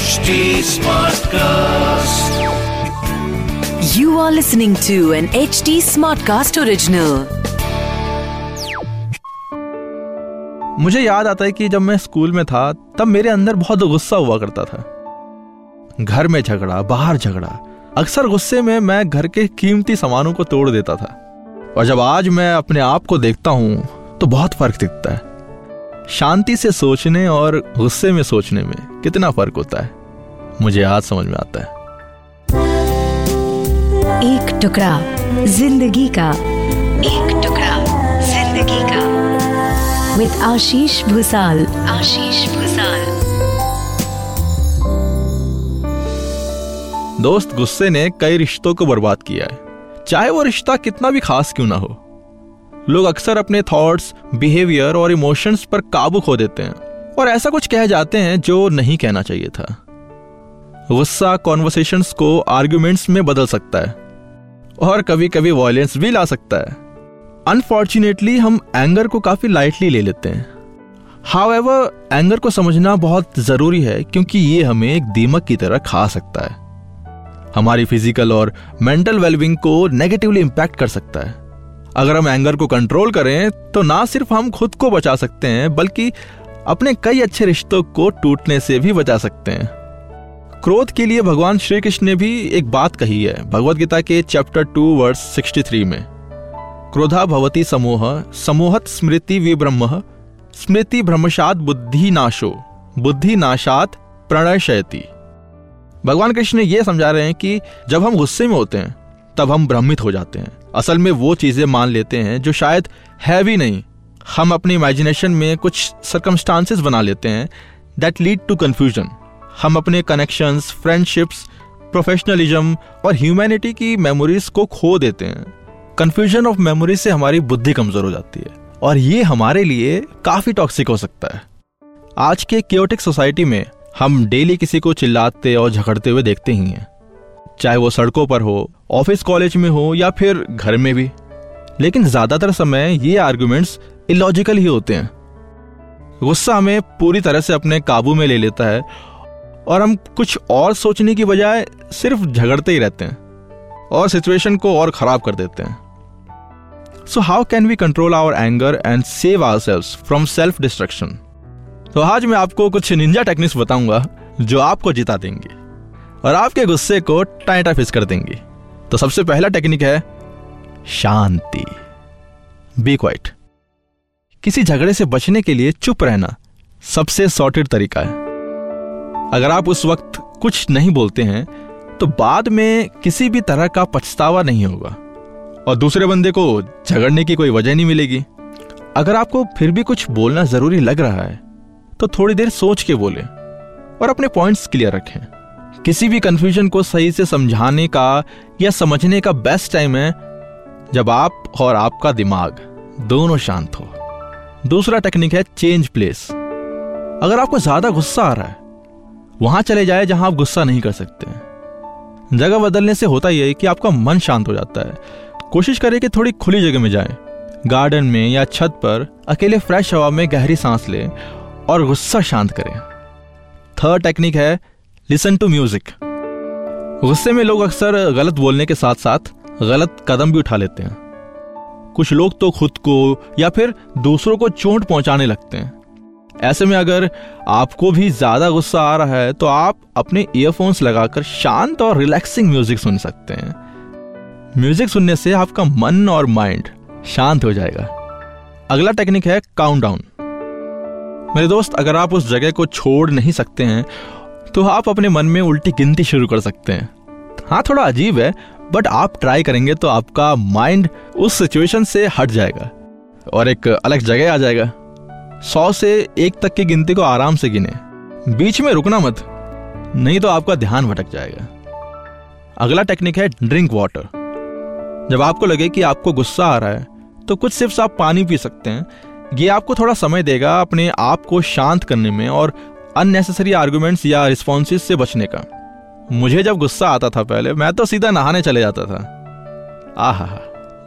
HD Smartcast. You are listening to an HD Smartcast original. मुझे याद आता है कि जब मैं स्कूल में था तब मेरे अंदर बहुत गुस्सा हुआ करता था घर में झगड़ा बाहर झगड़ा अक्सर गुस्से में मैं घर के कीमती सामानों को तोड़ देता था और जब आज मैं अपने आप को देखता हूँ तो बहुत फ़र्क दिखता है शांति से सोचने और गुस्से में सोचने में कितना फ़र्क होता है? मुझे आज समझ में आता है। एक टुकड़ा ज़िंदगी का। एक टुकड़ा ज़िंदगी का। विद आशीष भूसाल आशीष भूसाल दोस्त गुस्से ने कई रिश्तों को बर्बाद किया है। चाहे वो रिश्ता कितना भी खास क्यों ना हो। लोग अक्सर अपने थॉट्स बिहेवियर और इमोशंस पर काबू खो देते हैं और ऐसा कुछ कह जाते हैं जो नहीं कहना चाहिए था। गुस्सा कॉन्वर्सेशंस को आर्ग्यूमेंट्स में बदल सकता है और कभी कभी वॉयलेंस भी ला सकता है। अनफॉर्चुनेटली हम एंगर को काफ़ी लाइटली ले लेते हैं। हाउ एवर एंगर को समझना बहुत ज़रूरी है क्योंकि ये हमें एक दीमक की तरह खा सकता है। हमारी फ़िज़िकल और मेंटल वेलबिंग को नेगेटिवली इंपैक्ट कर सकता है। अगर हम एंगर को कंट्रोल करें तो ना सिर्फ़ हम खुद को बचा सकते हैं, बल्कि अपने कई अच्छे रिश्तों को टूटने से भी बचा सकते हैं। क्रोध के लिए भगवान श्री कृष्ण ने भी एक बात कही है, भगवत गीता के chapter two verse sixty three में। क्रोधा भवती समूह, समूहत स्मृति विब्रह्म, स्मृति ब्रह्मशात बुद्धि नाशो, बुद्धि नाशात प्रणयशयती। भगवान कृष्ण ये समझा रहे हैं कि जब हम गुस्से में होते हैं, तब हम भ्रमित हो जाते हैं। असल में वो चीज़ें मान लेते हैं जो शायद है भी नहीं। हम अपनी इमेजिनेशन में कुछ सरकमस्टांसेस बना लेते हैं दैट लीड टू कन्फ्यूज़न हम अपने कनेक्शंस फ्रेंडशिप्स प्रोफेशनलिज्म और ह्यूमैनिटी की मेमोरीज को खो देते हैं। कन्फ्यूज़न ऑफ़ मेमोरी से हमारी बुद्धि कमज़ोर हो जाती है और ये हमारे लिए काफ़ी टॉक्सिक हो सकता है। आज के क्योटिक सोसाइटी में हम डेली किसी को चिल्लाते और झगड़ते हुए देखते ही हैं। चाहे वो सड़कों पर हो, ऑफ़िस कॉलेज में हो या फिर घर में भी। लेकिन ज़्यादातर समय ये आर्ग्यूमेंट्स इलॉजिकल ही होते हैं। गुस्सा हमें पूरी तरह से अपने काबू में ले लेता है और हम कुछ और सोचने की बजाय सिर्फ़ झगड़ते ही रहते हैं और सिचुएशन को और खराब कर देते हैं। So how can we control our anger and save our selves from self destruction तो आज मैं आपको कुछ निंजा टेक्निक्स बताऊँगा जो आपको जिता देंगे। और आपके गुस्से को टाइटा फिस कर देंगे। तो सबसे पहला टेक्निक है शांति। बी क्वाइट किसी झगड़े से बचने के लिए चुप रहना सबसे सॉर्टेड तरीका है। अगर आप उस वक्त कुछ नहीं बोलते हैं तो बाद में किसी भी तरह का पछतावा नहीं होगा। और दूसरे बंदे को झगड़ने की कोई वजह नहीं मिलेगी। अगर आपको फिर भी कुछ बोलना ज़रूरी लग रहा है तो थोड़ी देर सोच के बोले और अपने पॉइंट्स क्लियर रखें। किसी भी कंफ्यूजन को सही से समझाने का या समझने का बेस्ट टाइम है जब आप और आपका दिमाग दोनों शांत हो। दूसरा टेक्निक है चेंज प्लेस अगर आपको ज़्यादा गुस्सा आ रहा है, वहाँ चले जाए जहाँ आप गुस्सा नहीं कर सकते। जगह बदलने से होता यह है कि आपका मन शांत हो जाता है। कोशिश करें कि थोड़ी खुली जगह में जाएँ। गार्डन में या छत पर अकेले फ्रेश हवा में गहरी सांस लें और गुस्सा शांत करें। थर्ड टेक्निक है लिसन टू म्यूज़िक गुस्से में लोग अक्सर गलत बोलने के साथ साथ गलत कदम भी उठा लेते हैं। कुछ लोग तो खुद को या फिर दूसरों को चोट पहुँचाने लगते हैं। ऐसे में अगर आपको भी ज़्यादा गुस्सा आ रहा है तो आप अपने ईयरफोन्स लगाकर शांत और रिलैक्सिंग म्यूज़िक सुन सकते हैं। म्यूज़िक सुनने से आपका मन और माइंड शांत हो जाएगा। अगला टेक्निक है काउंट डाउन मेरे दोस्त, अगर आप उस जगह को छोड़ नहीं सकते हैं तो आप अपने मन में उल्टी गिनती शुरू कर सकते हैं। हाँ थोड़ा अजीब है बट आप ट्राई करेंगे तो आपका माइंड उस सिचुएशन से हट जाएगा और एक अलग जगह आ जाएगा। सौ से एक तक की गिनती को आराम से गिने। बीच में रुकना मत, नहीं तो आपका ध्यान भटक जाएगा। अगला टेक्निक है ड्रिंक वाटर जब आपको लगे कि आपको गुस्सा आ रहा है तो कुछ सिर्फ़ आप पानी पी सकते हैं। ये आपको थोड़ा समय देगा अपने आप को शांत करने में और अननेसेसरी आर्गुमेंट्स या रिस्पॉन्सेज से बचने का। मुझे जब गुस्सा आता था पहले, मैं तो सीधा नहाने चले जाता था। आहा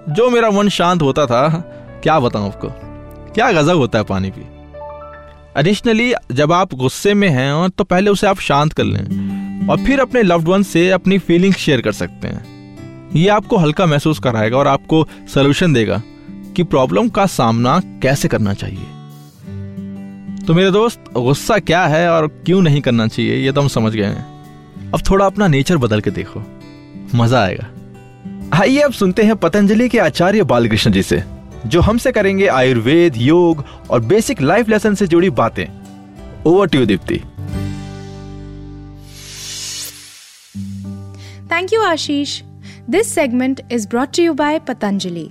जो मेरा मन शांत होता था, क्या बताऊँ आपको? क्या गजब होता है पानी पी। एडिशनली जब आप गुस्से में हैं तो पहले उसे आप शांत कर लें, और फिर अपने लव्ड वन से अपनी फीलिंग्स शेयर कर सकते हैं। ये आपको हल्का महसूस कराएगा और आपको सोल्यूशन देगा कि प्रॉब्लम का सामना कैसे करना चाहिए। तो मेरे दोस्त, गुस्सा क्या है और क्यों नहीं करना चाहिए, ये तो हम समझ गए हैं। अब थोड़ा अपना नेचर बदल के देखो। मज़ा आएगा। आइए अब सुनते हैं पतंजलि के आचार्य बालकृष्ण जी से, जो हमसे करेंगे आयुर्वेद, योग और बेसिक लाइफ लेसन से जुड़ी बातें। Over to Deepti thank you Ashish this segment is brought to you by Patanjali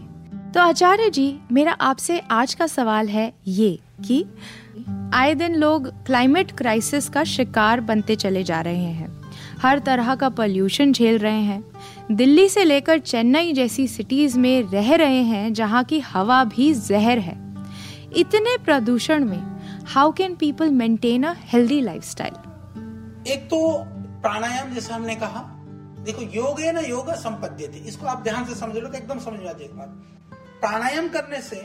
तो आचार्य जी, मेरा आपसे आज का सवाल है ये कि आए दिन लोग क्लाइमेट क्राइसिस का शिकार बनते चले जा रहे हैं। हर तरह का पॉल्यूशन झेल रहे हैं। दिल्ली से लेकर चेन्नई जैसी सिटीज़ में रह रहे हैं जहाँ की हवा भी जहर है। इतने प्रदूषण में how can people maintain a healthy lifestyle एक तो प्राणायाम जैसे हमने कहा। देखो, योग है ना, योग संपद्य थे इसको आप ध्यान से समझ लो एकदम समझ में आ जाएगा प्राणायाम करने से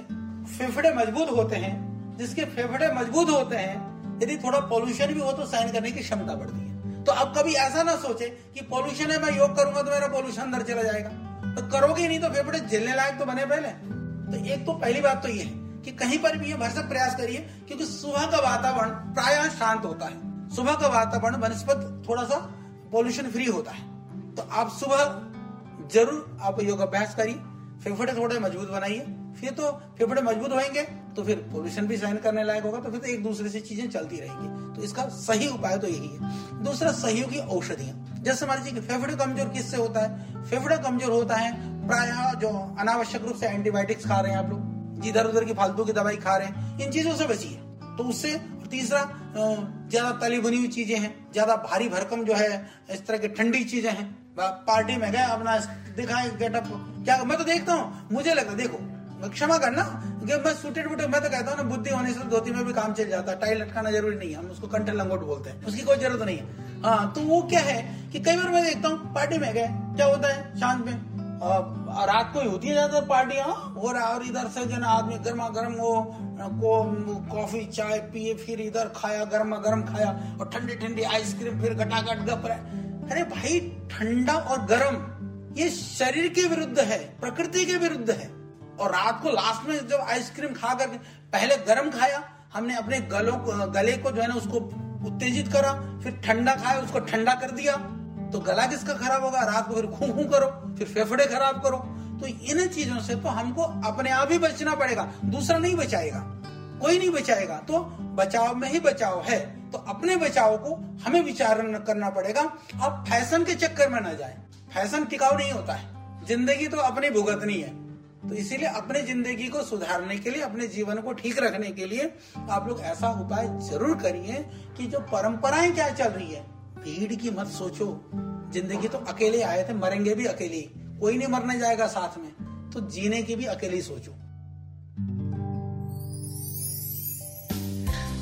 फेफड़े मज़बूत होते हैं, जिसके फेफड़े मज़बूत होते हैं, यदि थोड़ा पॉल्यूशन भी हो तो सहन करने की क्षमता बढ़ती है। तो अब कभी ऐसा ना सोचे कि पॉल्यूशन है, मैं योग करूँगा तो मेरा पॉल्यूशन अंदर चला जाएगा। तो करोगे नहीं तो फेफड़े झेलने लायक तो बने पहले। तो एक तो पहली बात तो ये है कि कहीं पर भी ये भरसक प्रयास करिए, क्योंकि सुबह का वातावरण प्राय शांत होता है। सुबह का वातावरण बनस्पत थोड़ा सा पॉल्यूशन फ्री होता है। तो आप सुबह ज़रूर आप योग अभ्यास करिए। फेफड़े थोड़े मज़बूत बनाइए। फिर तो फेफड़े मज़बूत होंगे तो फिर पोल्यूशन भी सहन करने लायक होगा तो फिर तो एक दूसरे से चीज़ें चलती रहेंगी। तो इसका सही उपाय तो यही है। दूसरा सहयोगी औषधियाँ। जैसे मान लीजिए फेफड़े कमज़ोर किससे होता है? फेफड़े कमज़ोर होता है प्राय जो अनावश्यक रूप से एंटीबायोटिक्स खा रहे हैं आप लोग इधर उधर की फालतू की दवाई खा रहे हैं, इन चीज़ों से बचिए। तो उससे तीसरा ज़्यादा तली बुनी हुई चीज़ें हैं, ज़्यादा भारी भरकम जो है, इस तरह की ठंडी चीज़ें हैं पार्टी में गए अपना दिखाए गेटअप क्या, मैं तो देखता हूँ, मुझे लगता देखो क्षमा करना मैं सूटेड वूटेड मैं तो कहता हूँ ना, बुद्धि होने से धोती में भी काम चल जाता है, टाई लटकाना ज़रूरी नहीं है, हम उसको कंठे लंगोट बोलते हैं, उसकी कोई ज़रूरत नहीं है। हाँ तो वो क्या है कि कई बार मैं देखता हूँ, पार्टी में गए, क्या होता है, शांत में रात को ही होती है ज़्यादा पार्टियाँ, हो रहा और इधर से जो ना आदमी गर्मा गर्म वो को, कॉफ़ी, चाय पिए, फिर इधर खाया गर्मा गर्म खाया, और ठंडी ठंडी आइसक्रीम फिर घटाघट गप रहे अरे भाई, ठंडा और गर्म, ये शरीर के विरुद्ध है, प्रकृति के विरुद्ध है। और रात को लास्ट में जब आइसक्रीम खा कर पहले गर्म खाया, हमने अपने गलों को, गले को जो है ना, उसको उत्तेजित करा, फिर ठंडा खाया, उसको ठंडा कर दिया। तो गला किसका खराब होगा? रात को फिर खू करो, फिर फेफड़े खराब करो। तो इन चीज़ों से तो हमको अपने आप ही बचना पड़ेगा, दूसरा नहीं बचाएगा, कोई नहीं बचाएगा। तो बचाव में ही बचाव है। तो अपने बचाव को हमें विचार करना पड़ेगा। आप फ़ैशन के चक्कर में न जाए। फ़ैशन टिकाऊ नहीं होता है। ज़िंदगी तो अपनी भुगतनी है। तो इसीलिए अपने ज़िंदगी को सुधारने के लिए, अपने जीवन को ठीक रखने के लिए आप लोग ऐसा उपाय ज़रूर करिए कि जो परंपराएँ क्या चल रही है, भीड़ की मत सोचो। ज़िंदगी तो अकेले आए थे, मरेंगे भी अकेले। कोई नहीं मरने जाएगा साथ में। तो जीने की भी अकेले सोचो।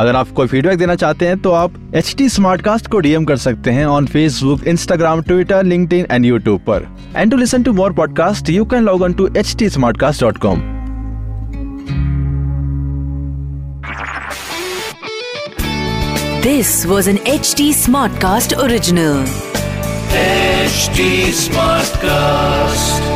अगर आप कोई फीडबैक देना चाहते हैं तो आप एच टी को डीएम कर सकते हैं on Facebook Instagram Twitter link and YouTube पर and to listen to more podcast you can log on to H T smart cast dot com This was an HT Smartcast original. HT Smartcast.